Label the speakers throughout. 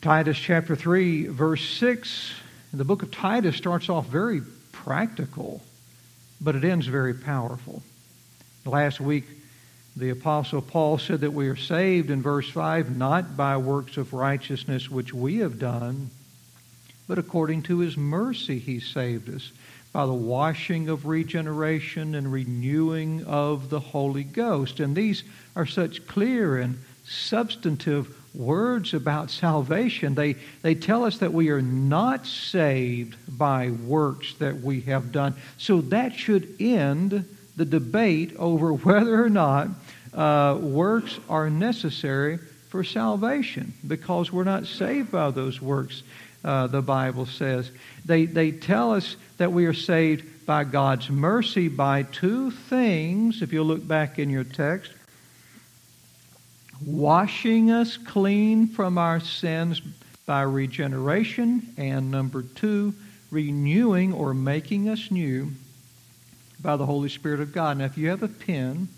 Speaker 1: Titus chapter 3, verse 6. The book of Titus starts off very practical, but it ends very powerful. Last week, the Apostle Paul said that we are saved in verse 5 not by works of righteousness which we have done, but according to his mercy he saved us by the washing of regeneration and renewing of the Holy Ghost. And these are such clear and substantive words about salvation. They, they tell us that we are not saved by works that we have done. So that should end the debate over whether or not uh, works are necessary for salvation because we're not saved by those works, uh, the Bible says. They, they tell us that we are saved by God's mercy by two things, if you look back in your text washing us clean from our sins by regeneration, and number two, renewing or making us new by the Holy Spirit of God. Now, if you have a pen,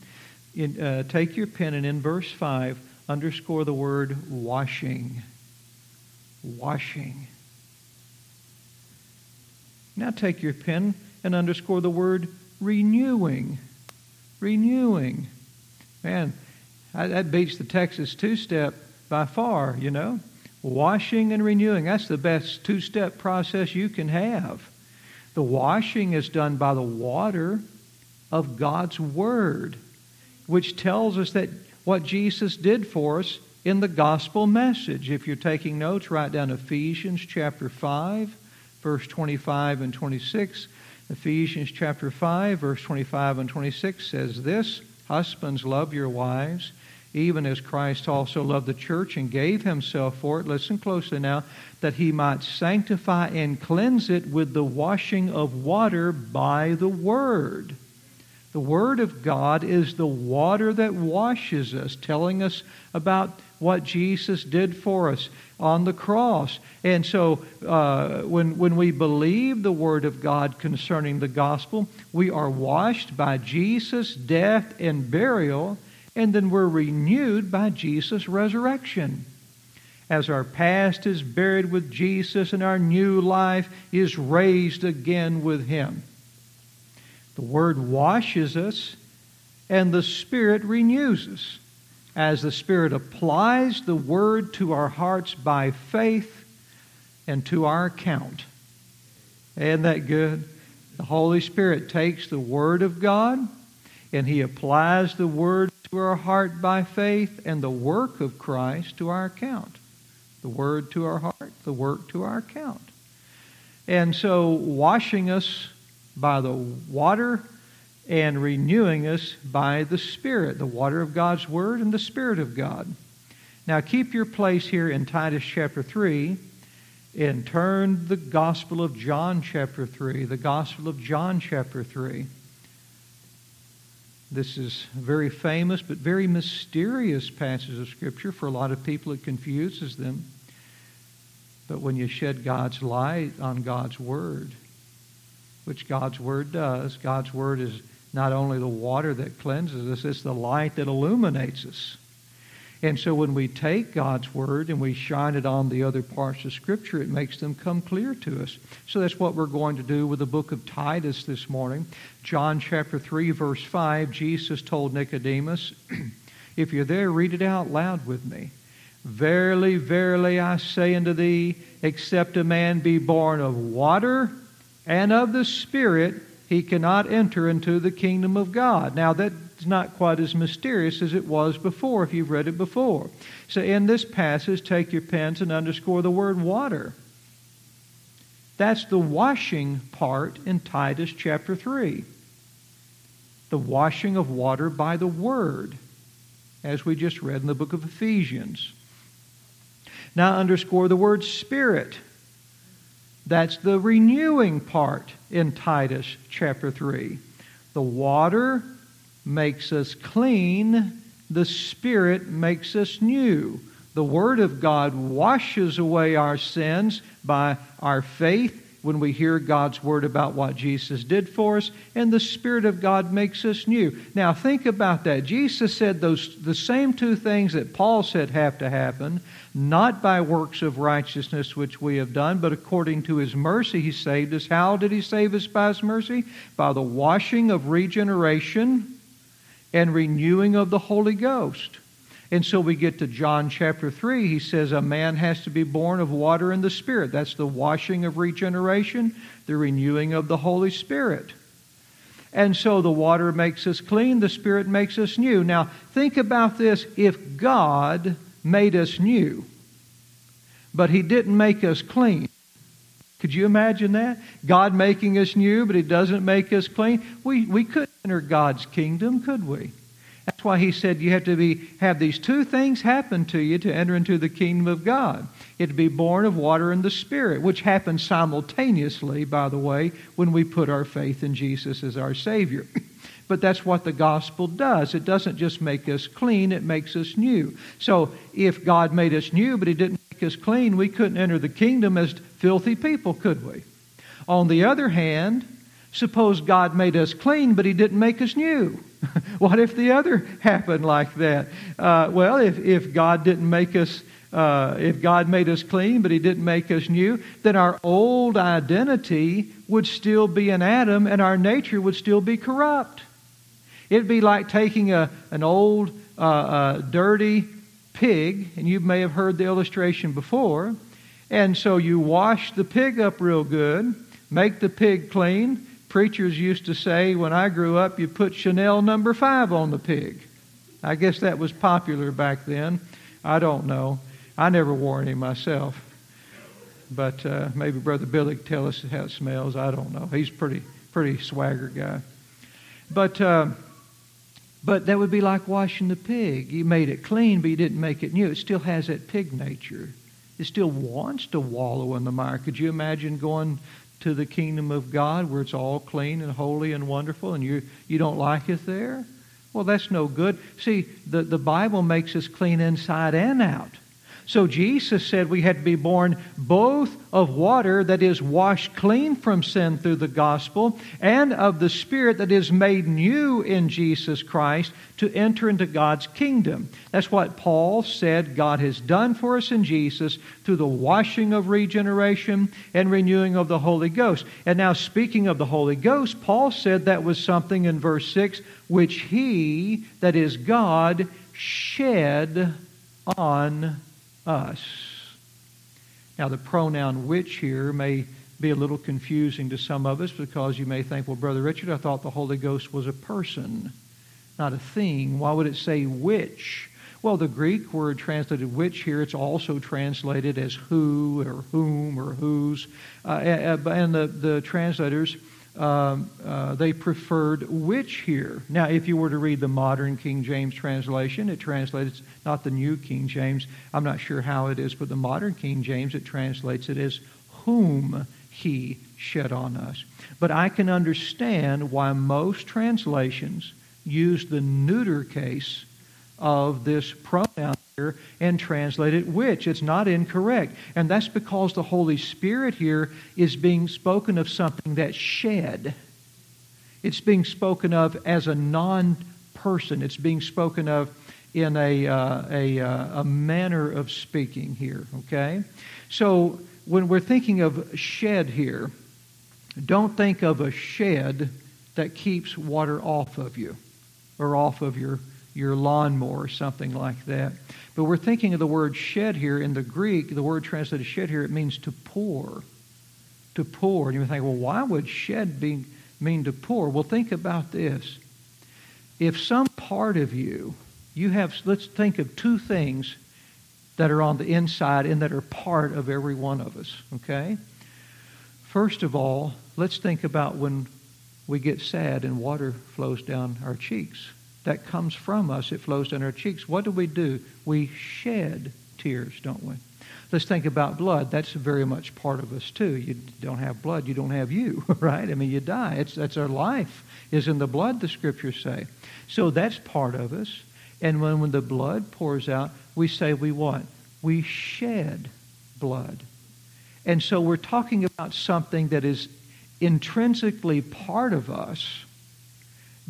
Speaker 1: in, uh, take your pen and in verse 5, underscore the word washing. Washing. Now take your pen and underscore the word renewing. Renewing. Man, that beats the Texas two step by far, you know. Washing and renewing. That's the best two step process you can have. The washing is done by the water of God's Word, which tells us that what Jesus did for us in the gospel message. If you're taking notes, write down Ephesians chapter 5, verse 25 and 26. Ephesians chapter 5, verse 25 and 26 says this Husbands, love your wives even as Christ also loved the church and gave himself for it. Listen closely now, that he might sanctify and cleanse it with the washing of water by the Word. The Word of God is the water that washes us, telling us about what Jesus did for us on the cross. And so uh, when, when we believe the Word of God concerning the gospel, we are washed by Jesus' death and burial and then we're renewed by Jesus' resurrection. As our past is buried with Jesus and our new life is raised again with Him. The Word washes us and the Spirit renews us. As the Spirit applies the Word to our hearts by faith and to our account. Isn't that good? The Holy Spirit takes the Word of God and He applies the Word to our heart by faith and the work of Christ to our account. The word to our heart, the work to our account. And so, washing us by the water and renewing us by the Spirit, the water of God's Word and the Spirit of God. Now, keep your place here in Titus chapter 3 and turn the Gospel of John chapter 3, the Gospel of John chapter 3. This is a very famous but very mysterious passage of Scripture. For a lot of people, it confuses them. But when you shed God's light on God's Word, which God's Word does, God's Word is not only the water that cleanses us, it's the light that illuminates us. And so when we take God's Word and we shine it on the other parts of Scripture, it makes them come clear to us. So that's what we're going to do with the book of Titus this morning. John chapter 3, verse 5, Jesus told Nicodemus, If you're there, read it out loud with me. Verily, verily, I say unto thee, except a man be born of water and of the Spirit, he cannot enter into the kingdom of God. Now, that it's not quite as mysterious as it was before if you've read it before. So in this passage, take your pens and underscore the word water. That's the washing part in Titus chapter 3. The washing of water by the Word, as we just read in the book of Ephesians. Now underscore the word Spirit. That's the renewing part in Titus chapter 3. The water makes us clean, the Spirit makes us new. The Word of God washes away our sins by our faith when we hear God's word about what Jesus did for us, and the Spirit of God makes us new. Now, think about that. Jesus said those the same two things that Paul said have to happen, not by works of righteousness which we have done, but according to his mercy he saved us. How did he save us by his mercy? By the washing of regeneration and renewing of the Holy Ghost. And so we get to John chapter 3. He says a man has to be born of water and the Spirit. That's the washing of regeneration, the renewing of the Holy Spirit. And so the water makes us clean, the Spirit makes us new. Now, think about this. If God made us new, but He didn't make us clean, could you imagine that? God making us new, but He doesn't make us clean? We, we couldn't enter God's kingdom, could we? That's why he said you have to be have these two things happen to you to enter into the kingdom of God. It be born of water and the Spirit, which happens simultaneously, by the way, when we put our faith in Jesus as our Savior. But that's what the gospel does. It doesn't just make us clean, it makes us new. So if God made us new, but He didn't make us clean, we couldn't enter the kingdom as filthy people, could we? On the other hand, suppose God made us clean, but He didn't make us new. what if the other happened like that? Uh, well, if, if God didn't make us, uh, if God made us clean, but He didn't make us new, then our old identity would still be in Adam and our nature would still be corrupt. It'd be like taking a, an old, uh, uh dirty pig, and you may have heard the illustration before. And so you wash the pig up real good, make the pig clean, preachers used to say when I grew up, you put Chanel number five on the pig. I guess that was popular back then. I don't know. I never wore any myself. But uh, maybe Brother Billy could tell us how it smells. I don't know. He's pretty pretty swagger guy. But uh, but that would be like washing the pig. You made it clean, but you didn't make it new. It still has that pig nature. It still wants to wallow in the mire. Could you imagine going to the kingdom of God where it's all clean and holy and wonderful and you, you don't like it there? Well, that's no good. See, the, the Bible makes us clean inside and out. So Jesus said we had to be born both of water that is washed clean from sin through the gospel and of the Spirit that is made new in Jesus Christ to enter into God's kingdom. That's what Paul said God has done for us in Jesus through the washing of regeneration and renewing of the Holy Ghost. And now, speaking of the Holy Ghost, Paul said that was something in verse 6 which he, that is God, shed on us. Now, the pronoun which here may be a little confusing to some of us because you may think, well, Brother Richard, I thought the Holy Ghost was a person, not a thing. Why would it say which? Well, the Greek word translated which here, it's also translated as who or whom or whose. Uh, and the, the translators um, uh, they preferred which here. Now, if you were to read the modern King James translation, it translates, not the New King James, I'm not sure how it is, but the modern King James, it translates it as whom he shed on us. But I can understand why most translations use the neuter case of this pronoun here and translate it which. It's not incorrect. And that's because the Holy Spirit here is being spoken of something that's shed. It's being spoken of as a non person. It's being spoken of in a, uh, a, uh, a manner of speaking here, okay? So when we're thinking of shed here, don't think of a shed that keeps water off of you or off of your your lawnmower or something like that. But we're thinking of the word shed here in the Greek, the word translated shed here, it means to pour. To pour. And you think, well, why would shed be, mean to pour? Well, think about this. If some part of you, you have, let's think of two things that are on the inside and that are part of every one of us, okay? First of all, let's think about when we get sad and water flows down our cheeks that comes from us. It flows down our cheeks. What do we do? We shed tears, don't we? Let's think about blood. That's very much part of us too. You don't have blood, you don't have you, right? I mean, you die. It's that's our life is in the blood. The scriptures say. So that's part of us. And when when the blood pours out, we say we what? We shed blood. And so we're talking about something that is intrinsically part of us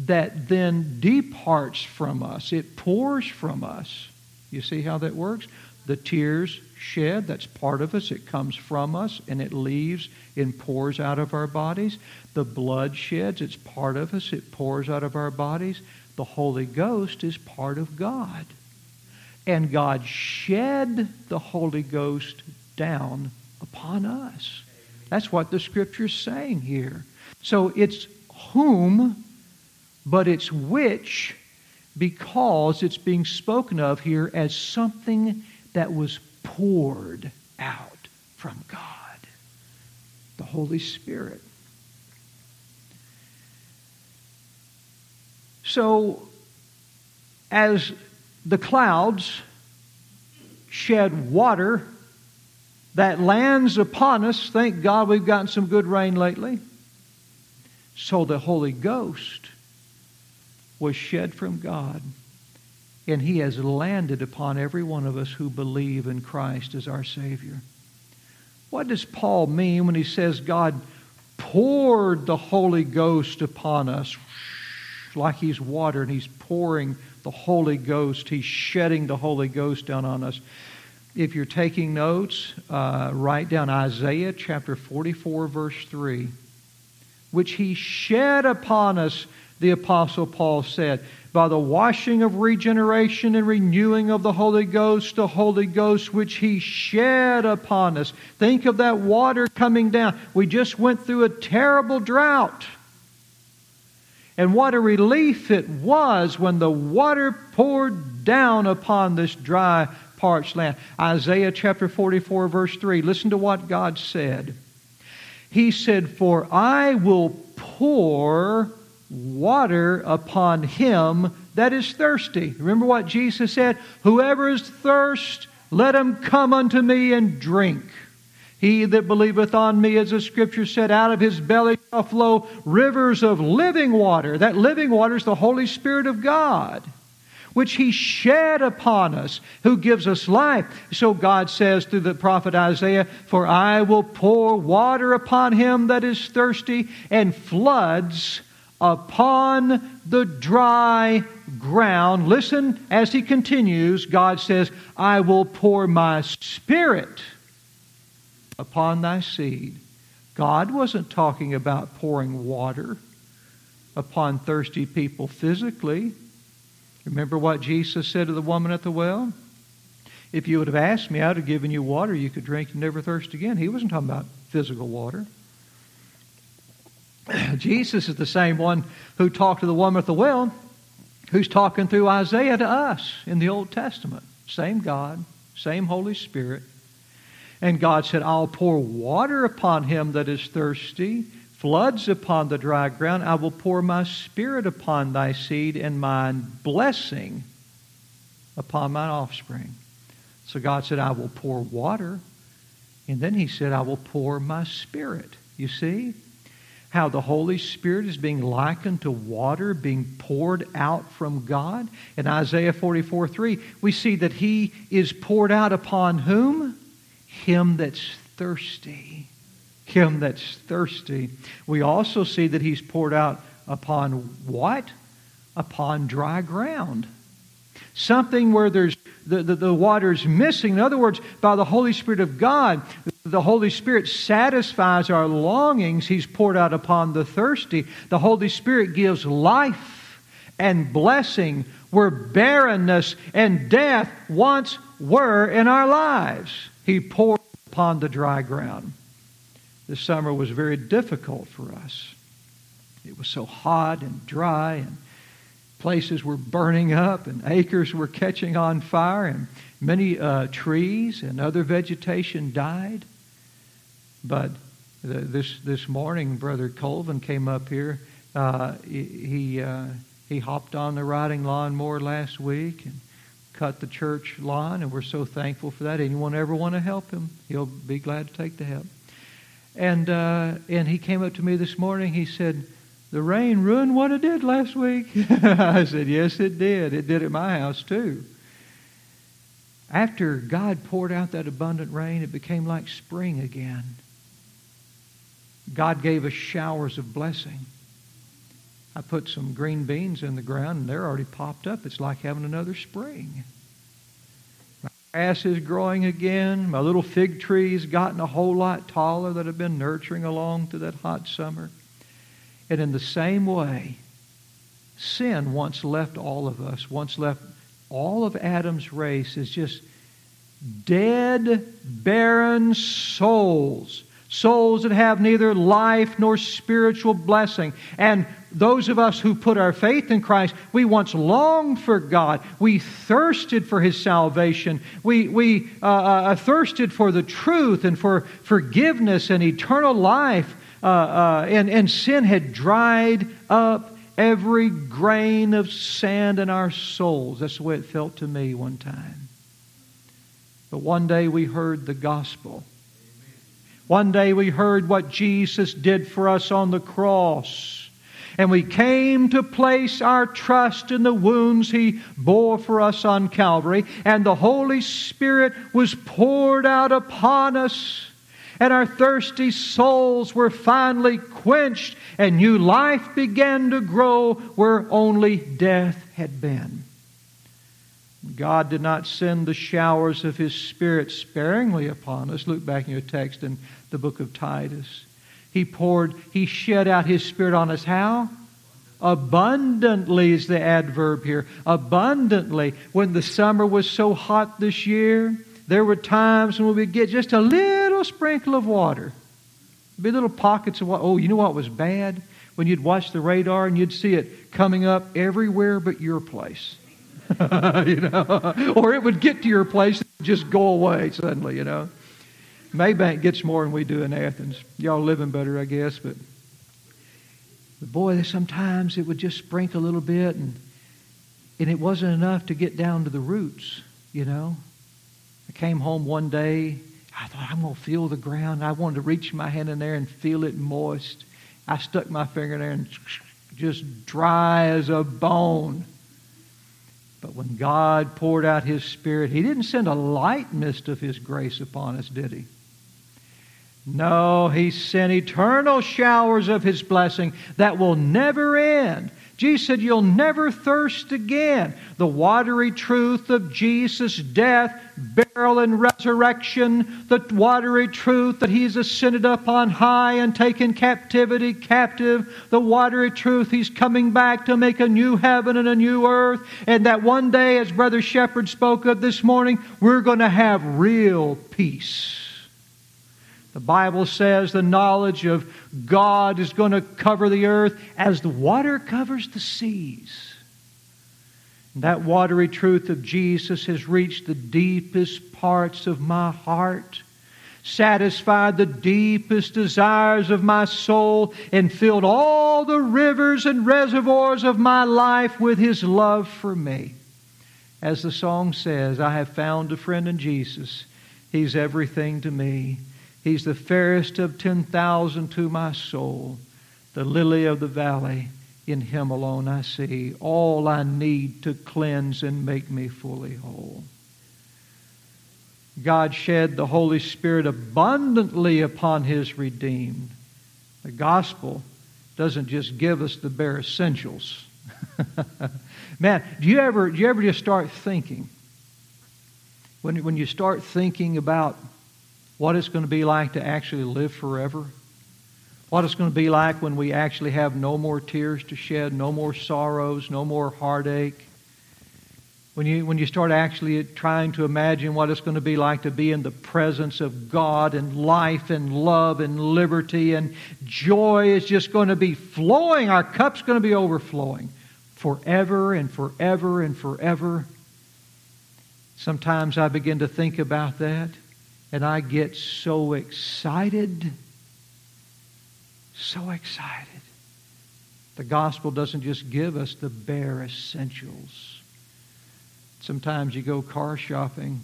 Speaker 1: that then departs from us. It pours from us. You see how that works? The tears shed, that's part of us. It comes from us and it leaves and pours out of our bodies. The blood sheds, it's part of us. It pours out of our bodies. The Holy Ghost is part of God. And God shed the Holy Ghost down upon us. That's what the scripture's saying here. So it's whom, but it's which, because it's being spoken of here as something that was poured out from God the Holy Spirit. So, as the clouds shed water that lands upon us, thank God we've gotten some good rain lately. So the Holy Ghost was shed from God, and He has landed upon every one of us who believe in Christ as our Savior. What does Paul mean when he says God poured the Holy Ghost upon us like he's water and he's pouring the Holy Ghost, he's shedding the Holy Ghost down on us? If you're taking notes, uh, write down Isaiah chapter 44, verse 3, which he shed upon us, the Apostle Paul said by the washing of regeneration and renewing of the Holy Ghost, the Holy Ghost which He shed upon us. Think of that water coming down. We just went through a terrible drought. And what a relief it was when the water poured down upon this dry, parched land. Isaiah chapter 44, verse 3. Listen to what God said. He said, For I will pour water upon him that is thirsty. Remember what Jesus said? Whoever is thirst, let him come unto me and drink. He that believeth on me, as the scripture said, out of his belly shall flow rivers of living water. That living water is the Holy Spirit of God, which he shed upon us, who gives us life. So God says through the prophet Isaiah, For I will pour water upon him that is thirsty, and floods upon the dry ground. Listen as he continues. God says, I will pour my spirit upon thy seed. God wasn't talking about pouring water upon thirsty people physically. Remember what Jesus said to the woman at the well? If you would have asked me, I'd have given you water you could drink and never thirst again. He wasn't talking about physical water. Jesus is the same one who talked to the woman at the well, who's talking through Isaiah to us in the Old Testament. Same God, same Holy Spirit. And God said, I'll pour water upon him that is thirsty, floods upon the dry ground. I will pour my spirit upon thy seed and mine blessing upon my offspring. So God said, I will pour water. And then he said, I will pour my spirit. You see? How the Holy Spirit is being likened to water being poured out from God. In Isaiah 44 3, we see that He is poured out upon whom? Him that's thirsty. Him that's thirsty. We also see that He's poured out upon what? Upon dry ground. Something where there's the, the, the water's missing. In other words, by the Holy Spirit of God, the Holy Spirit satisfies our longings. He's poured out upon the thirsty. The Holy Spirit gives life and blessing where barrenness and death once were in our lives. He poured upon the dry ground. This summer was very difficult for us. It was so hot and dry, and places were burning up, and acres were catching on fire, and many uh, trees and other vegetation died. But the, this this morning, Brother Colvin came up here. Uh, he uh, he hopped on the riding lawnmower last week and cut the church lawn, and we're so thankful for that. Anyone ever want to help him? He'll be glad to take the help. And uh, and he came up to me this morning. He said, "The rain ruined what it did last week." I said, "Yes, it did. It did at my house too." after God poured out that abundant rain, it became like spring again. God gave us showers of blessing. I put some green beans in the ground and they're already popped up. It's like having another spring. My grass is growing again. My little fig tree's gotten a whole lot taller that I've been nurturing along through that hot summer. And in the same way, sin once left all of us, once left all of Adam's race is just dead, barren souls. Souls that have neither life nor spiritual blessing. And those of us who put our faith in Christ, we once longed for God. We thirsted for His salvation. We, we uh, uh, thirsted for the truth and for forgiveness and eternal life. Uh, uh and, and sin had dried up every grain of sand in our souls. That's the way it felt to me one time. But one day we heard the gospel. One day we heard what Jesus did for us on the cross. And we came to place our trust in the wounds He bore for us on Calvary. And the Holy Spirit was poured out upon us and our thirsty souls were finally quenched, and new life began to grow where only death had been. God did not send the showers of His Spirit sparingly upon us. Look back in your text in the book of Titus. He poured, He shed out His Spirit on us. How? Abundantly is the adverb here. Abundantly. When the summer was so hot this year, there were times when we would get just a little sprinkle of water. Be little pockets of water. Oh, you know what was bad? When you'd watch the radar and you'd see it coming up everywhere but your place. you know, or it would get to your place and just go away suddenly, you know. Mabank gets more than we do in Athens. Y'all living better, I guess, but, but boy, sometimes it would just sprinkle a little bit and and it wasn't enough to get down to the roots, you know. I came home one day. I thought, I'm going to feel the ground. I wanted to reach my hand in there and feel it moist. I stuck my finger in there and just dry as a bone. But when God poured out His Spirit, He didn't send a light mist of His grace upon us, did He? No, He sent eternal showers of His blessing that will never end. Jesus said, You'll never thirst again. The watery truth of Jesus' death, burial, and resurrection, the watery truth that He's ascended up on high and taken captivity captive, the watery truth He's coming back to make a new heaven and a new earth, and that one day, as Brother Shepherd spoke of this morning, we're going to have real peace. The Bible says the knowledge of God is going to cover the earth as the water covers the seas. And that watery truth of Jesus has reached the deepest parts of my heart, satisfied the deepest desires of my soul, and filled all the rivers and reservoirs of my life with His love for me. As the song says, I have found a friend in Jesus. He's everything to me. He's the fairest of 10,000 to my soul, the lily of the valley. In him alone I see all I need to cleanse and make me fully whole. God shed the Holy Spirit abundantly upon his redeemed. The gospel doesn't just give us the bare essentials. Man, do you ever do you ever just start thinking when when you start thinking about what it's going to be like to actually live forever, what it's going to be like when we actually have no more tears to shed, no more sorrows, no more heartache. When you, when you start actually trying to imagine what it's going to be like to be in the presence of God and life and love and liberty and joy is just going to be flowing. Our cup's going to be overflowing forever and forever and forever. Sometimes I begin to think about that. And I get so excited. So excited. The gospel doesn't just give us the bare essentials. Sometimes you go car shopping.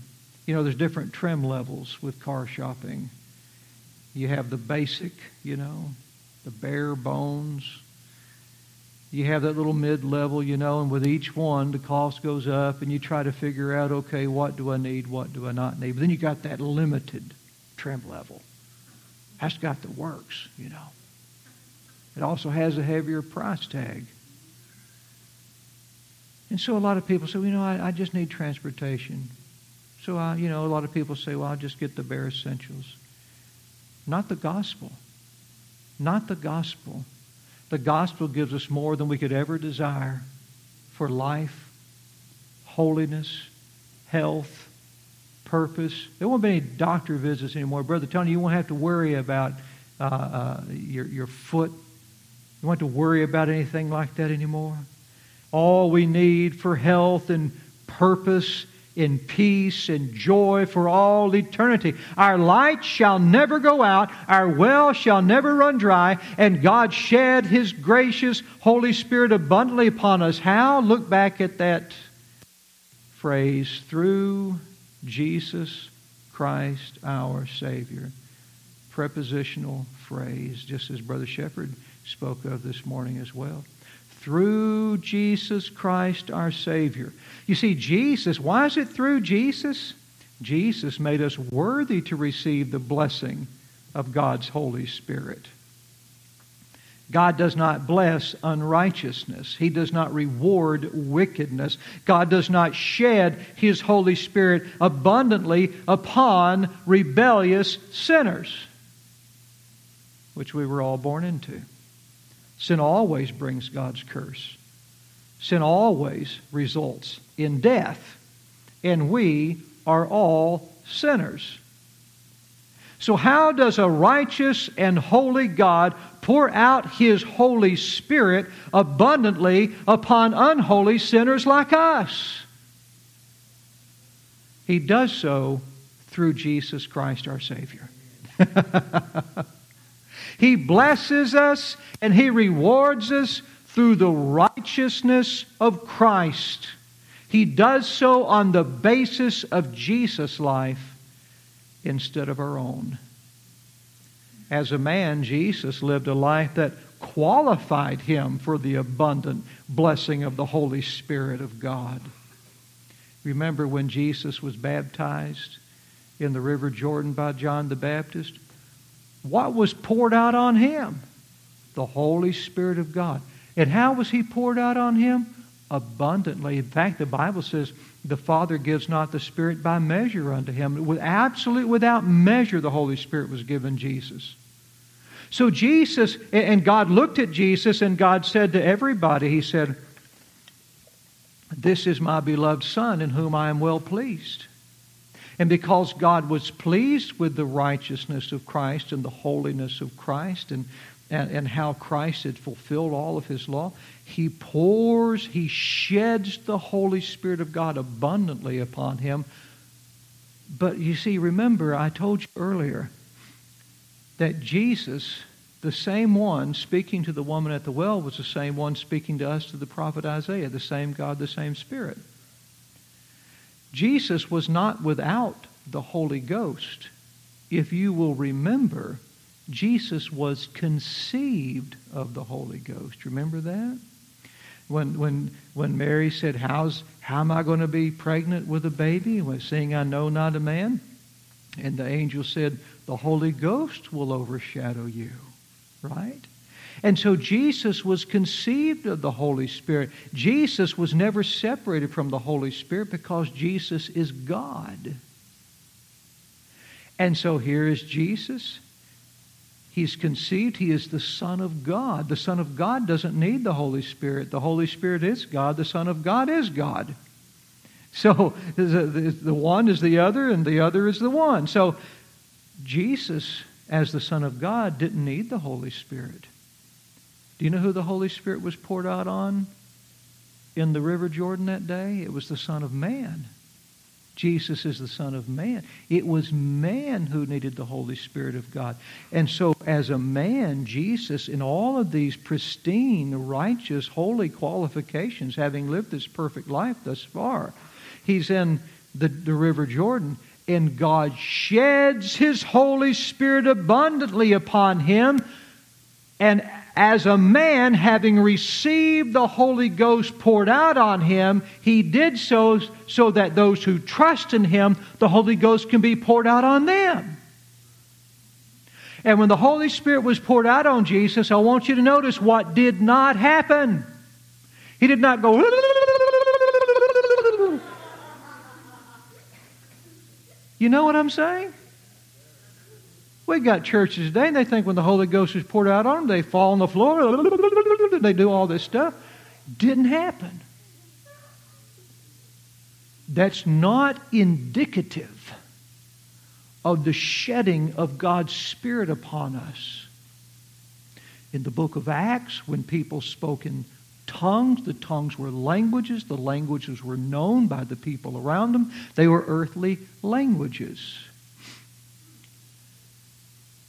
Speaker 1: You know, there's different trim levels with car shopping. You have the basic, you know, the bare bones. You have that little mid level, you know, and with each one, the cost goes up, and you try to figure out, okay, what do I need, what do I not need? But then you got that limited trim level. That's got the works, you know. It also has a heavier price tag. And so a lot of people say, well, you know, I, I just need transportation. So, I, you know, a lot of people say, well, I'll just get the bare essentials. Not the gospel. Not the gospel. The gospel gives us more than we could ever desire for life, holiness, health, purpose. There won't be any doctor visits anymore. Brother Tony, you won't have to worry about uh, uh, your, your foot. You won't have to worry about anything like that anymore. All we need for health and purpose in peace and joy for all eternity. Our light shall never go out, our well shall never run dry, and God shed His gracious Holy Spirit abundantly upon us. How? Look back at that phrase through Jesus Christ our Savior. Prepositional phrase, just as Brother Shepherd spoke of this morning as well through Jesus Christ our Savior. You see, Jesus, why is it through Jesus? Jesus made us worthy to receive the blessing of God's Holy Spirit. God does not bless unrighteousness. He does not reward wickedness. God does not shed His Holy Spirit abundantly upon rebellious sinners, which we were all born into. Sin always brings God's curse. Sin always results in death. And we are all sinners. So, how does a righteous and holy God pour out His Holy Spirit abundantly upon unholy sinners like us? He does so through Jesus Christ our Savior. He blesses us and He rewards us through the righteousness of Christ. He does so on the basis of Jesus' life instead of our own. As a man, Jesus lived a life that qualified him for the abundant blessing of the Holy Spirit of God. Remember when Jesus was baptized in the River Jordan by John the Baptist? What was poured out on him? The Holy Spirit of God. And how was he poured out on him? Abundantly. In fact, the Bible says the Father gives not the Spirit by measure unto him. With absolute, without measure, the Holy Spirit was given Jesus. So Jesus, and God looked at Jesus, and God said to everybody, He said, This is my beloved Son in whom I am well pleased. And because God was pleased with the righteousness of Christ and the holiness of Christ and, and, and how Christ had fulfilled all of his law, he pours, he sheds the Holy Spirit of God abundantly upon him. But you see, remember, I told you earlier that Jesus, the same one speaking to the woman at the well, was the same one speaking to us to the prophet Isaiah, the same God, the same Spirit. Jesus was not without the Holy Ghost. If you will remember, Jesus was conceived of the Holy Ghost. Remember that? When, when, when Mary said, How's, How am I going to be pregnant with a baby? When saying, I know not a man. And the angel said, The Holy Ghost will overshadow you. Right? And so Jesus was conceived of the Holy Spirit. Jesus was never separated from the Holy Spirit because Jesus is God. And so here is Jesus. He's conceived. He is the Son of God. The Son of God doesn't need the Holy Spirit. The Holy Spirit is God. The Son of God is God. So the one is the other, and the other is the one. So Jesus, as the Son of God, didn't need the Holy Spirit. Do you know who the Holy Spirit was poured out on in the River Jordan that day? It was the Son of Man. Jesus is the Son of Man. It was man who needed the Holy Spirit of God. And so, as a man, Jesus, in all of these pristine, righteous, holy qualifications, having lived this perfect life thus far, he's in the, the River Jordan, and God sheds his Holy Spirit abundantly upon him. And as a man having received the Holy Ghost poured out on him, he did so so that those who trust in him, the Holy Ghost can be poured out on them. And when the Holy Spirit was poured out on Jesus, I want you to notice what did not happen. He did not go. You know what I'm saying? We got churches today, and they think when the Holy Ghost is poured out on them, they fall on the floor, they do all this stuff. Didn't happen. That's not indicative of the shedding of God's Spirit upon us. In the book of Acts, when people spoke in tongues, the tongues were languages, the languages were known by the people around them, they were earthly languages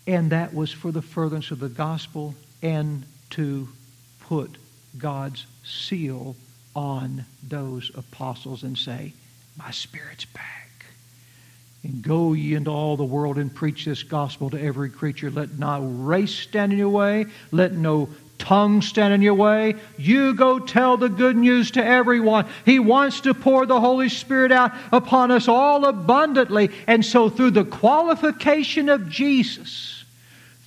Speaker 1: and that was for the furtherance of the gospel and to put God's seal on those apostles and say, My spirit's back. And go ye into all the world and preach this gospel to every creature. Let no race stand in your way. Let no tongue stand in your way. You go tell the good news to everyone. He wants to pour the Holy Spirit out upon us all abundantly. And so, through the qualification of Jesus,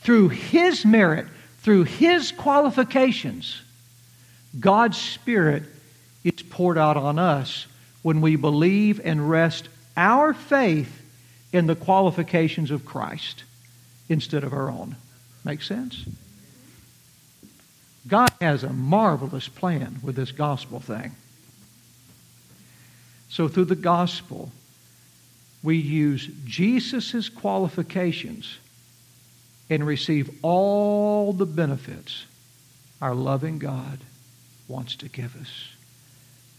Speaker 1: through His merit, through His qualifications, God's Spirit is poured out on us when we believe and rest our faith in the qualifications of Christ instead of our own. Make sense? God has a marvelous plan with this gospel thing. So, through the gospel, we use Jesus' qualifications and receive all the benefits our loving God wants to give us.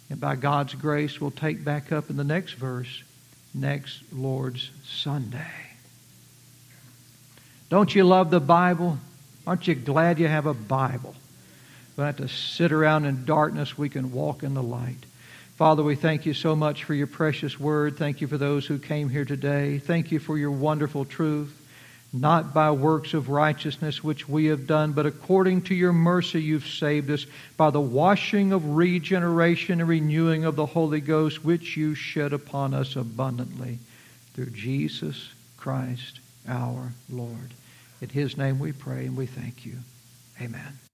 Speaker 1: And by God's grace, we'll take back up in the next verse, next Lord's Sunday. Don't you love the Bible? Aren't you glad you have a Bible? We don't have to sit around in darkness. We can walk in the light. Father, we thank you so much for your precious word. Thank you for those who came here today. Thank you for your wonderful truth not by works of righteousness which we have done, but according to your mercy you've saved us by the washing of regeneration and renewing of the Holy Ghost, which you shed upon us abundantly through Jesus Christ our Lord. In his name we pray and we thank you. Amen.